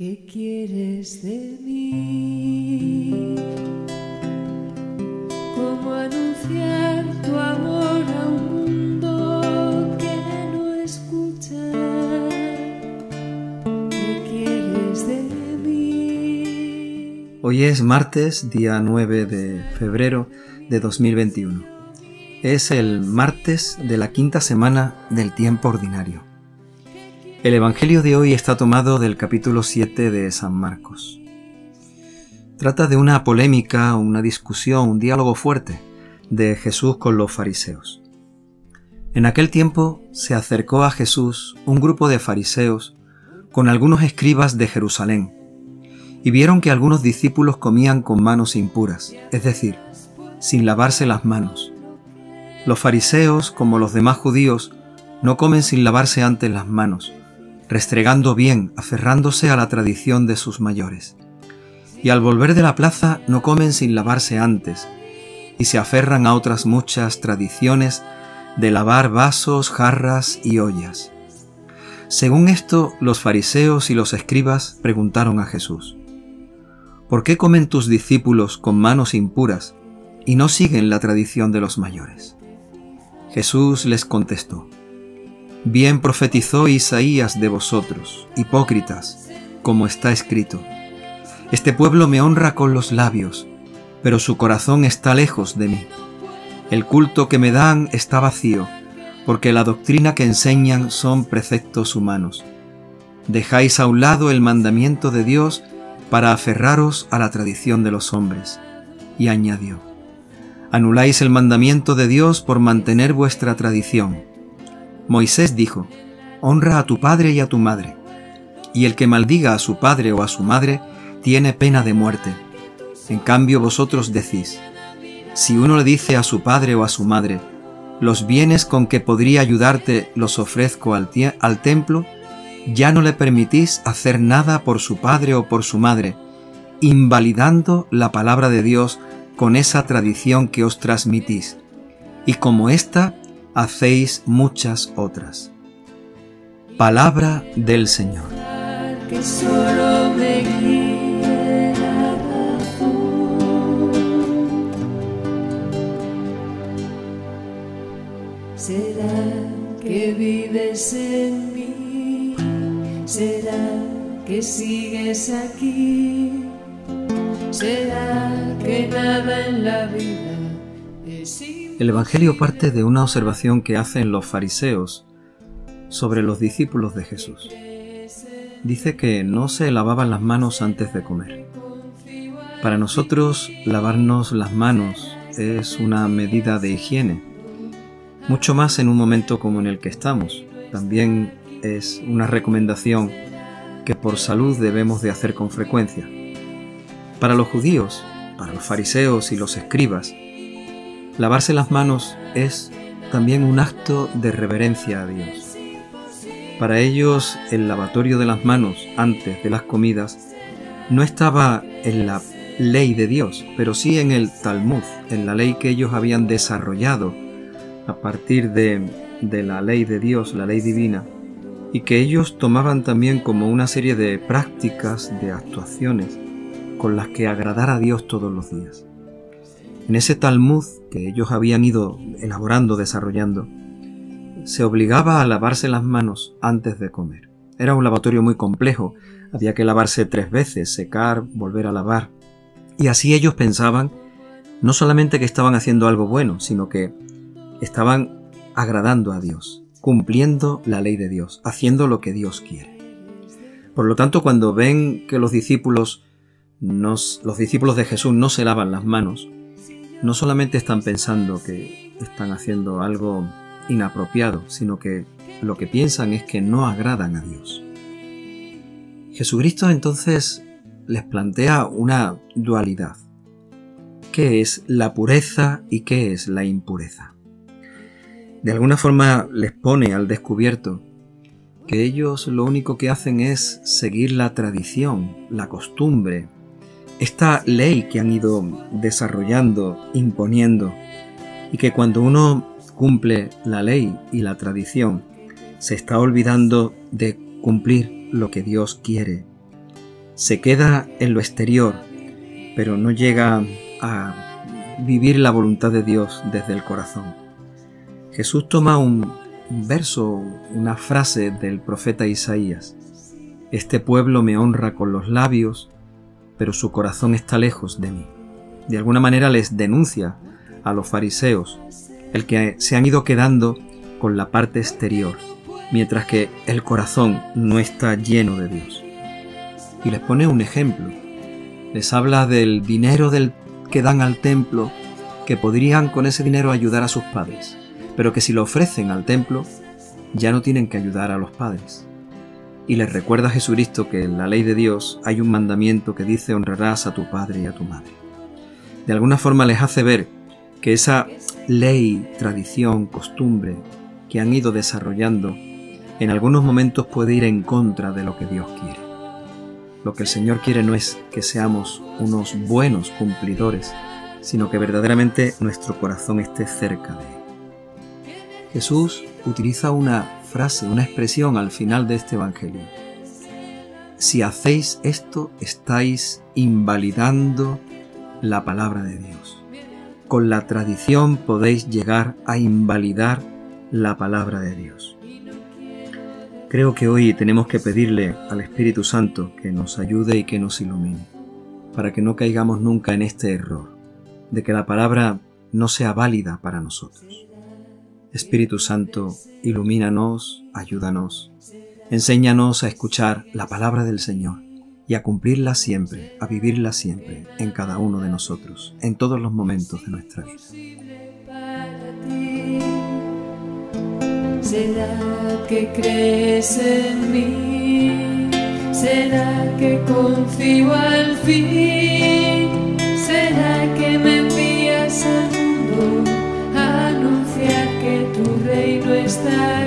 ¿Qué quieres de mí? ¿Cómo anunciar tu amor a un mundo que no escucha? ¿Qué quieres de mí? Hoy es martes, día 9 de febrero de 2021. Es el martes de la quinta semana del tiempo ordinario. El Evangelio de hoy está tomado del capítulo 7 de San Marcos. Trata de una polémica, una discusión, un diálogo fuerte de Jesús con los fariseos. En aquel tiempo se acercó a Jesús un grupo de fariseos con algunos escribas de Jerusalén, y vieron que algunos discípulos comían con manos impuras, es decir, sin lavarse las manos. Los fariseos, como los demás judíos, no comen sin lavarse antes las manos, restregando bien, aferrándose a la tradición de sus mayores. Y al volver de la plaza no comen sin lavarse antes, y se aferran a otras muchas tradiciones de lavar vasos, jarras y ollas. Según esto, los fariseos y los escribas preguntaron a Jesús, ¿por qué comen tus discípulos con manos impuras y no siguen la tradición de los mayores? Jesús les contestó, Bien profetizó Isaías de vosotros, hipócritas, como está escrito. Este pueblo me honra con los labios, pero su corazón está lejos de mí. El culto que me dan está vacío, porque la doctrina que enseñan son preceptos humanos. Dejáis a un lado el mandamiento de Dios para aferraros a la tradición de los hombres. Y añadió, Anuláis el mandamiento de Dios por mantener vuestra tradición Moisés dijo, Honra a tu padre y a tu madre, y el que maldiga a su padre o a su madre tiene pena de muerte. En cambio vosotros decís, si uno le dice a su padre o a su madre, los bienes con que podría ayudarte los ofrezco al, al templo, ya no le permitís hacer nada por su padre o por su madre, invalidando la palabra de Dios con esa tradición que os transmitís. Y como ésta hacéis muchas otras. Palabra del Señor. Que solo me guíe la. ¿Será que vives en mí? ¿Será que sigues aquí? ¿Será que nada en la vida es el Evangelio parte de una observación que hacen los fariseos sobre los discípulos de Jesús. Dice que no se lavaban las manos antes de comer. Para nosotros, lavarnos las manos es una medida de higiene, mucho más en un momento como en el que estamos. También es una recomendación que por salud debemos de hacer con frecuencia. Para los judíos, para los fariseos y los escribas, Lavarse las manos es también un acto de reverencia a Dios. Para ellos el lavatorio de las manos antes de las comidas no estaba en la ley de Dios, pero sí en el Talmud, en la ley que ellos habían desarrollado a partir de, la ley de Dios, la ley divina, y que ellos tomaban también como una serie de prácticas, de actuaciones con las que agradar a Dios todos los días. En ese Talmud que ellos habían ido elaborando, desarrollando, se obligaba a lavarse las manos antes de comer. Era un lavatorio muy complejo, había que lavarse tres veces, secar, volver a lavar. Y así ellos pensaban no solamente que estaban haciendo algo bueno, sino que estaban agradando a Dios, cumpliendo la ley de Dios, haciendo lo que Dios quiere. Por lo tanto, cuando ven que los discípulos, los discípulos de Jesús no se lavan las manos, no solamente están pensando que están haciendo algo inapropiado, sino que lo que piensan es que no agradan a Dios. Jesucristo entonces les plantea una dualidad. ¿Qué es la pureza y qué es la impureza? De alguna forma les pone al descubierto que ellos lo único que hacen es seguir la tradición, la costumbre, esta ley que han ido desarrollando, imponiendo, y que cuando uno cumple la ley y la tradición, se está olvidando de cumplir lo que Dios quiere, se queda en lo exterior, pero no llega a vivir la voluntad de Dios desde el corazón. Jesús toma un, verso, una frase del profeta Isaías. Este pueblo me honra con los labios, pero su corazón está lejos de mí. De alguna manera les denuncia a los fariseos el que se han ido quedando con la parte exterior, mientras que el corazón no está lleno de Dios. Y les pone un ejemplo. Les habla del dinero del que dan al templo, que podrían con ese dinero ayudar a sus padres, pero que si lo ofrecen al templo, ya no tienen que ayudar a los padres. Y les recuerda a Jesucristo que en la ley de Dios hay un mandamiento que dice honrarás a tu padre y a tu madre. De alguna forma les hace ver que esa ley, tradición, costumbre que han ido desarrollando, en algunos momentos puede ir en contra de lo que Dios quiere. Lo que el Señor quiere no es que seamos unos buenos cumplidores, sino que verdaderamente nuestro corazón esté cerca de Él. Jesús utiliza una frase, una expresión al final de este Evangelio. Si hacéis esto, estáis invalidando la palabra de Dios con la tradición podéis llegar a invalidar la palabra de Dios. Creo que hoy tenemos que pedirle al Espíritu Santo que nos ayude y que nos ilumine, para que no caigamos nunca en este error, de que la palabra no sea válida para nosotros. Espíritu Santo, ilumínanos, ayúdanos, enséñanos a escuchar la palabra del Señor y a cumplirla siempre, a vivirla siempre, en cada uno de nosotros, en todos los momentos de nuestra vida. ¿Será que crees en mí? ¿Será que confío al fin? that